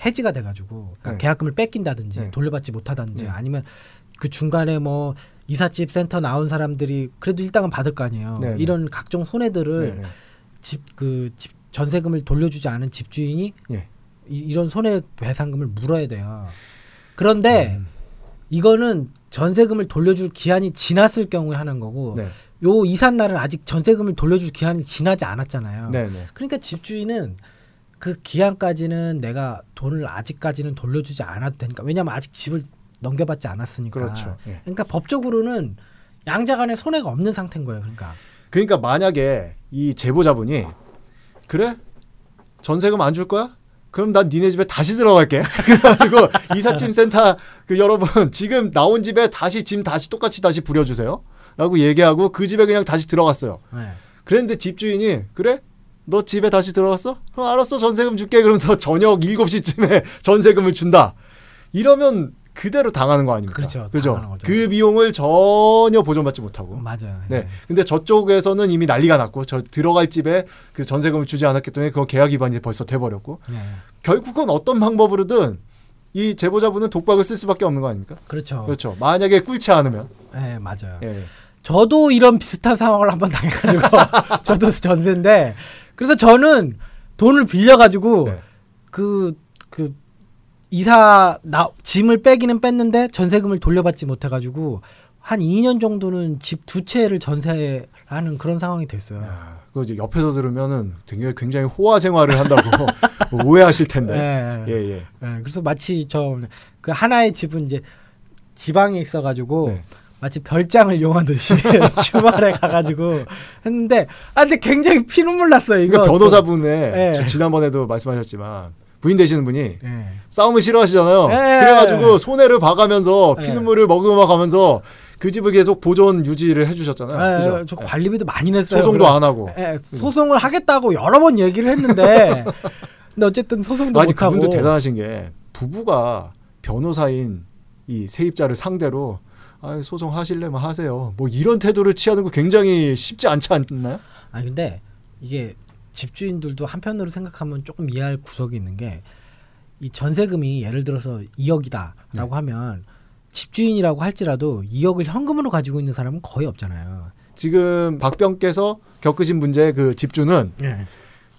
해지가 돼가지고 그러니까 네. 계약금을 뺏긴다든지 네. 돌려받지 못하다든지 네. 아니면 그 중간에 뭐 이삿집 센터 나온 사람들이 그래도 일당은 받을 거 아니에요. 네, 네. 이런 각종 손해들을. 집 그 집 전세금을 돌려주지 않은 집주인이 예. 이, 이런 손해배상금을 물어야 돼요. 그런데 음. 이거는 전세금을 돌려줄 기한이 지났을 경우에 하는 거고 네. 요 이삿 날은 아직 전세금을 돌려줄 기한이 지나지 않았잖아요. 네, 네. 그러니까 집주인은 그 기한까지는 내가 돈을 아직까지는 돌려주지 않아도 되니까 왜냐하면 아직 집을 넘겨받지 않았으니까. 그렇죠. 예. 그러니까 법적으로는 양자간에 손해가 없는 상태인 거예요. 그러니까 그러니까 만약에 이 제보자분이 그래 전세금 안 줄 거야? 그럼 난 니네 집에 다시 들어갈게. 그래가지고 이삿짐 센터 그 여러분 지금 나온 집에 다시 짐 다시 똑같이 다시 부려주세요. 라고 얘기하고 그 집에 그냥 다시 들어갔어요. 네. 그랬는데 집주인이 그래? 너 집에 다시 들어갔어? 그럼 알았어 전세금 줄게. 그러면서 저녁 7시쯤에 전세금을 준다. 이러면 그대로 당하는 거 아닙니까? 그렇죠. 그죠? 당하는 거죠. 그 비용을 전혀 보존받지 못하고. 맞아요. 네. 근데 저쪽에서는 이미 난리가 났고 저 들어갈 집에 그 전세금을 주지 않았기 때문에 그건 계약 위반이 벌써 돼 버렸고 네. 결국은 어떤 방법으로든 이 제보자분은 독박을 쓸 수밖에 없는 거 아닙니까? 그렇죠. 그렇죠. 만약에 꿇지 않으면 네, 맞아요. 예. 저도 이런 비슷한 상황을 한번 당해 가지고 저도 전세인데 그래서 저는 돈을 빌려 가지고 네. 그그 이사 나 짐을 빼기는 뺐는데 전세금을 돌려받지 못해가지고 한 2년 정도는 집 두 채를 전세하는 그런 상황이 됐어요. 야, 그거 이제 옆에서 들으면은 되게 굉장히 호화 생활을 한다고 오해하실 텐데. 예, 예, 예. 예, 그래서 마치 저 그 하나의 집은 이제 지방에 있어가지고 네. 마치 별장을 이용하듯이 주말에 가가지고 했는데 아 근데 굉장히 피눈물 났어요 이거. 그러니까 변호사분의 예. 저 지난번에도 말씀하셨지만 부인 되시는 분이 예. 싸움을 싫어하시잖아요. 예. 그래가지고 손해를 봐가면서 예. 피눈물을 머금어가면서 그 집을 계속 보존 유지를 해주셨잖아요. 예, 그죠? 저 예. 관리비도 많이 냈어요. 소송도 그래- 안 하고. 예, 소송을 하겠다고 여러 번 얘기를 했는데 근데 어쨌든 소송도 아니 못 하고 그분도 대단하신 게 부부가 변호사인 이 세입자를 상대로 아, 소송 하실래면 하세요. 뭐 이런 태도를 취하는 거 굉장히 쉽지 않지 않나요? 아 근데 이게 집주인들도 한편으로 생각하면 조금 이해할 구석이 있는 게 이 전세금이 예를 들어서 2억이다라고 네. 하면 집주인이라고 할지라도 2억을 현금으로 가지고 있는 사람은 거의 없잖아요. 지금 박병께서 겪으신 문제의 그 집주는 예.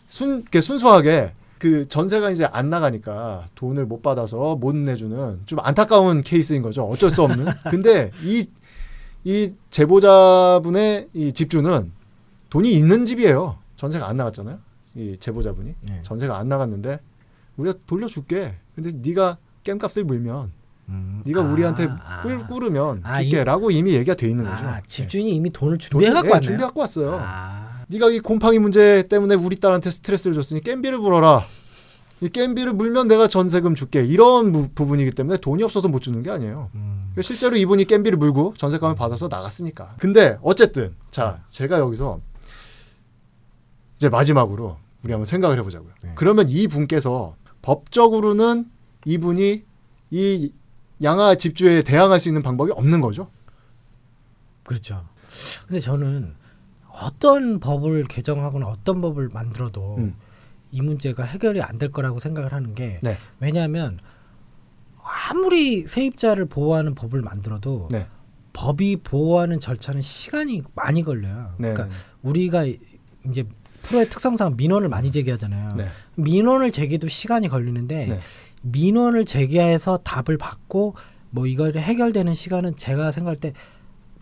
순, 순수하게 그 전세가 이제 안 나가니까 돈을 못 받아서 못 내주는 좀 안타까운 케이스인 거죠. 어쩔 수 없는. 근데 이, 이 제보자분의 이 집주는 돈이 있는 집이에요. 전세가 안 나갔잖아요. 이 제보자분이. 네. 전세가 안 나갔는데 우리가 돌려줄게. 근데 네가 겜값을 물면 음. 네가 아, 우리한테 아. 꿀 꾸르면 아, 줄게라고 이미 얘기가 돼 있는 거죠. 아, 네. 집주인이 이미 돈을 준비해 갖고 예, 왔네요. 준비 갖고 왔어요. 아, 네가 이 곰팡이 문제 때문에 우리 딸한테 스트레스를 줬으니 겜비를 물어라. 이 겜비를 물면 내가 전세금 줄게. 이런 부, 부분이기 때문에 돈이 없어서 못 주는 게 아니에요. 음. 그러니까 실제로 이분이 겜비를 물고 전세금을 받아서 나갔으니까. 근데 어쨌든 자 제가 여기서 이제 마지막으로 우리 한번 생각을 해보자고요. 네. 그러면 이 분께서 법적으로는 이분이 이 양아 집주에 대항할 수 있는 방법이 없는 거죠. 그렇죠. 근데 저는 어떤 법을 개정하거나 어떤 법을 만들어도 음. 이 문제가 해결이 안 될 거라고 생각을 하는 게 네. 왜냐하면 아무리 세입자를 보호하는 법을 만들어도 네. 법이 보호하는 절차는 시간이 많이 걸려요. 네. 그러니까 우리가 이제 프로의 특성상 민원을 많이 제기하잖아요. 네. 민원을 제기도 시간이 걸리는데 네. 민원을 제기해서 답을 받고 뭐 이걸 해결되는 시간은 제가 생각할 때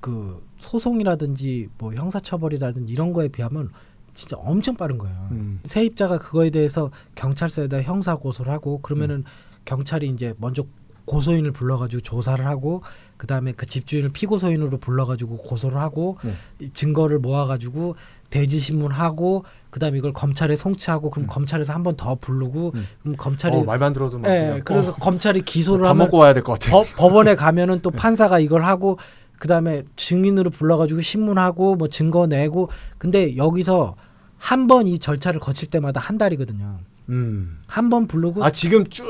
그 소송이라든지 뭐 형사처벌이라든지 이런 거에 비하면 진짜 엄청 빠른 거예요. 음. 세입자가 그거에 대해서 경찰서에다 형사 고소를 하고 그러면은 음. 경찰이 이제 먼저 고소인을 불러가지고 조사를 하고 그 다음에 그 집주인을 피고소인으로 불러가지고 고소를 하고 네. 이 증거를 모아가지고 대지 신문하고 그 다음에 이걸 검찰에 송치하고 그럼 검찰에서 한 번 더 부르고 음. 그럼 검찰이 어, 말만 들어도 막 예, 그래서 어, 검찰이 기소를 밥 하면 먹고 와야 될 것 같아. 법, 법원에 가면은 또 판사가 이걸 하고 그다음에 증인으로 불러가지고 신문하고 뭐 증거 내고 근데 여기서 한 번 이 절차를 거칠 때마다 한 달이거든요. 음. 한번 부르고 아 지금 쭉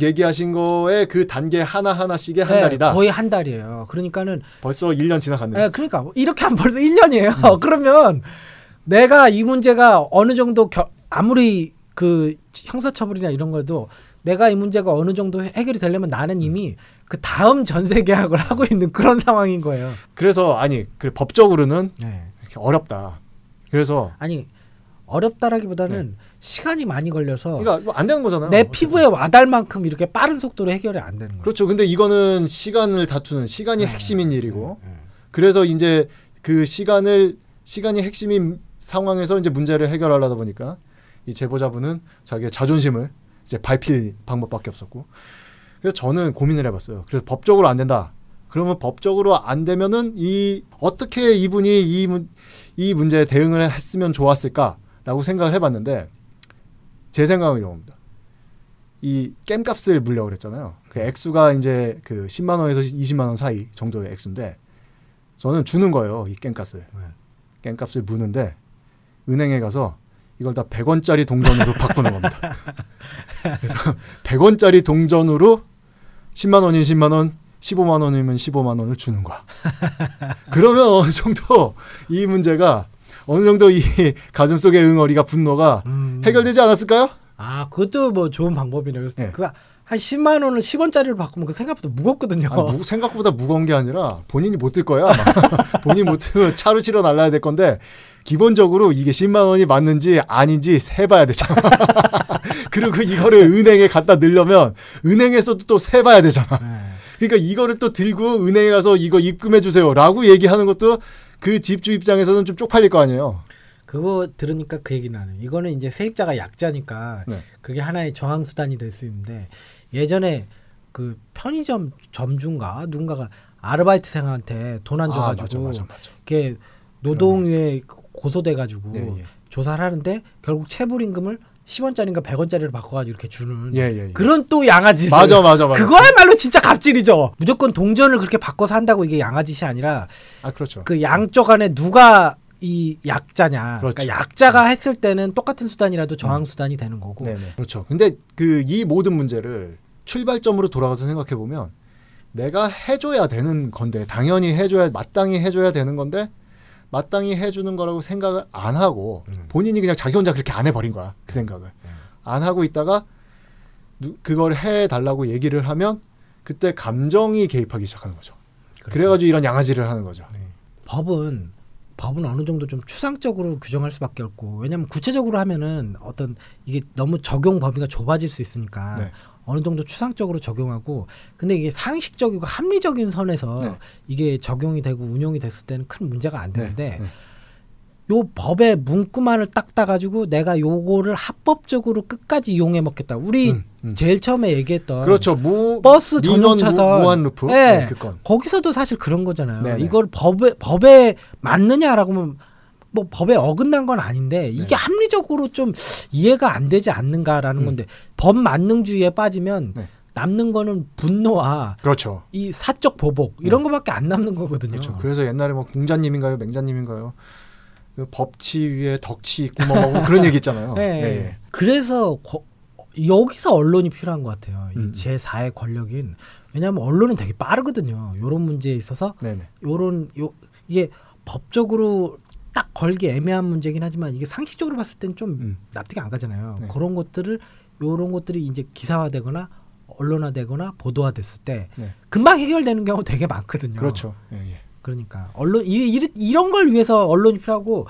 얘기하신 거에 그 단계 하나 하나씩의 한 네, 달이다. 거의 한 달이에요. 그러니까는 벌써 1년 지나갔네. 예, 그러니까 이렇게 하면 벌써 1년이에요. 음. 그러면 내가 이 문제가 어느 정도 겨, 아무리 그 형사처벌이나 이런 거도 내가 이 문제가 어느 정도 해결이 되려면 나는 이미 그 다음 전세 계약을 하고 있는 그런 상황인 거예요. 그래서 아니 그 법적으로는 네. 어렵다. 그래서 아니 어렵다라기보다는 시간이 많이 걸려서 네. 이거 안 되는 거잖아요. 내 어쨌든. 피부에 와닿을 만큼 이렇게 빠른 속도로 해결이 안 되는 거예요. 그렇죠. 근데 이거는 시간을 다투는 시간이 핵심인 일이고 네. 그래서 이제 그 시간을 시간이 핵심인 상황에서 이제 문제를 해결하려다 보니까 이 제보자분은 자기의 자존심을 이제 밟힐 방법밖에 없었고 그래서 저는 고민을 해봤어요. 그래서 법적으로 안 된다. 그러면 법적으로 안 되면은 이 어떻게 이분이 이, 문, 이 문제에 대응을 했으면 좋았을까 라고 생각을 해봤는데 제 생각은 이겁니다. 이 겜값을 물려고 그랬잖아요. 그 액수가 이제 그 10만 원에서 20만 원 사이 정도의 액수인데 저는 주는 거예요. 이 겜값을. 네. 겜값을 무는데 은행에 가서 이걸 다 100원짜리 동전으로 바꾸는 겁니다. 그래서 100원짜리 동전으로 10만 원이면 10만 원, 15만 원이면 15만 원을 주는 거야. 그러면 어느 정도 이 문제가 어느 정도 이 가슴 속의 응어리가 분노가 음. 해결되지 않았을까요? 아 그것도 뭐 좋은 방법이네요. 네. 그한 10만 원을 10원짜리로 바꾸면 그 생각보다 무겁거든요. 아, 무- 생각보다 무거운 게 아니라 본인이 못 들 거야. 본인이 못 들면 차로 치러 날라야 될 건데 기본적으로 이게 10만 원이 맞는지 아닌지 세봐야 되잖아. 그리고 이거를 은행에 갖다 넣으려면 은행에서도 또 세봐야 되잖아. 네. 그러니까 이거를 또 들고 은행에 가서 이거 입금해 주세요라고 얘기하는 것도 그 집주 입장에서는 좀 쪽팔릴 거 아니에요. 그거 들으니까 그 얘기 나네. 이거는 이제 세입자가 약자니까 네. 그게 하나의 저항 수단이 될 수 있는데 예전에 그 편의점 점주인가 누군가가 아르바이트생한테 돈안 아, 줘가지고 맞아. 그게 노동위에 고소돼가지고 예, 예. 조사를 하는데 결국 체불임금을 10원짜리인가 100원짜리로 바꿔가지고 이렇게 주는 예, 예, 예. 그런 또 양아짓 맞아, 맞아, 맞아. 그거야말로 진짜 갑질이죠. 무조건 동전을 그렇게 바꿔서 한다고 이게 양아짓이 아니라 아, 그렇죠. 그 양쪽 안에 누가 이 약자냐. 그러니까 그렇죠. 약자가 했을 때는 똑같은 수단이라도 저항 수단이 되는 거고. 네네. 그렇죠. 근데 그 이 모든 문제를 출발점으로 돌아가서 생각해 보면 내가 해줘야 되는 건데 당연히 해줘야 마땅히 해줘야 되는 건데 마땅히 해주는 거라고 생각을 안 하고 음. 본인이 그냥 자기 혼자 그렇게 안 해버린 거야 그 생각을 안 하고 있다가 누- 그걸 해달라고 얘기를 하면 그때 감정이 개입하기 시작하는 거죠. 그렇죠. 그래가지고 이런 양아지를 하는 거죠. 법은 법은 어느 정도 좀 추상적으로 규정할 수밖에 없고 왜냐하면 구체적으로 하면은 어떤 이게 너무 적용 범위가 좁아질 수 있으니까 네. 어느 정도 추상적으로 적용하고 근데 이게 상식적이고 합리적인 선에서 네. 이게 적용이 되고 운용이 됐을 때는 큰 문제가 안 되는데 네. 요 법의 문구만을 딱 따가지고 내가 요거를 합법적으로 끝까지 이용해 먹겠다. 우리 음, 음. 제일 처음에 얘기했던 그렇죠. 무 버스 민원 전용 차선. 무, 무한 루프 네. 네, 그 건. 거기서도 사실 그런 거잖아요. 네네. 이걸 법에 법에 맞느냐라고 하면 뭐 법에 어긋난 건 아닌데 이게 네. 합리적으로 좀 이해가 안 되지 않는가라는 음. 건데 법 만능주의에 빠지면 네. 남는 거는 분노와 그렇죠. 이 사적 보복 이런 거밖에 안 남는 거거든요. 그렇죠. 그래서 옛날에 뭐 공자님인가요, 맹자님인가요? 그 법치 위에 덕치 있고 뭐, 뭐 그런 얘기 있잖아요. 네. 예, 예. 그래서 거- 여기서 언론이 필요한 것 같아요. 음. 이 제4의 권력인 왜냐하면 언론은 되게 빠르거든요. 이런 문제에 있어서. 요런 요 이게 법적으로 딱 걸기 애매한 문제긴 하지만 이게 상식적으로 봤을 땐 좀 음. 납득이 안 가잖아요. 네. 그런 것들을 요런 것들이 이제 기사화되거나 언론화되거나 보도화됐을 때 네. 금방 해결되는 경우 되게 많거든요. 그렇죠. 예, 예. 그러니까 언론 이, 이, 이런 걸 위해서 언론이 필요하고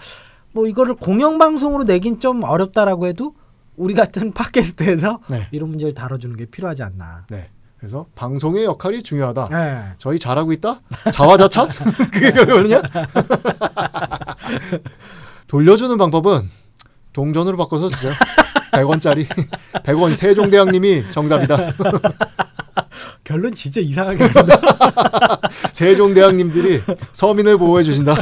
뭐 이거를 공영방송으로 내긴 좀 어렵다라고 해도 우리 같은 팟캐스트에서 네. 이런 문제를 다뤄주는 게 필요하지 않나. 네. 그래서 방송의 역할이 중요하다. 네. 저희 잘하고 있다? 자화자찬? 그게 결론이냐? 돌려주는 방법은 동전으로 바꿔서 주세요. 100원짜리. 100원 세종대왕님이 정답이다. 결론 진짜 이상하게. 세종대왕님들이 서민을 보호해 주신다.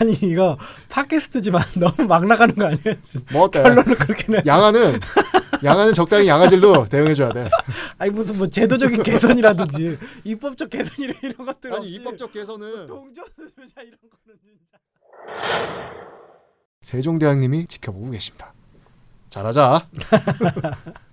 아니 이거 팟캐스트지만 너무 막 나가는 거 아니에요? 뭐 어때? 결론을 그렇게 내. 양아는 양아는 적당히 양아질로 대응해 줘야 돼. 아니 무슨 뭐 제도적인 개선이라든지 입법적 개선이라 이런 것들 아니 없이 입법적 개선은 동전을 주자 이런 거는 진짜. 세종대왕님이 지켜보고 계십니다. 잘하자.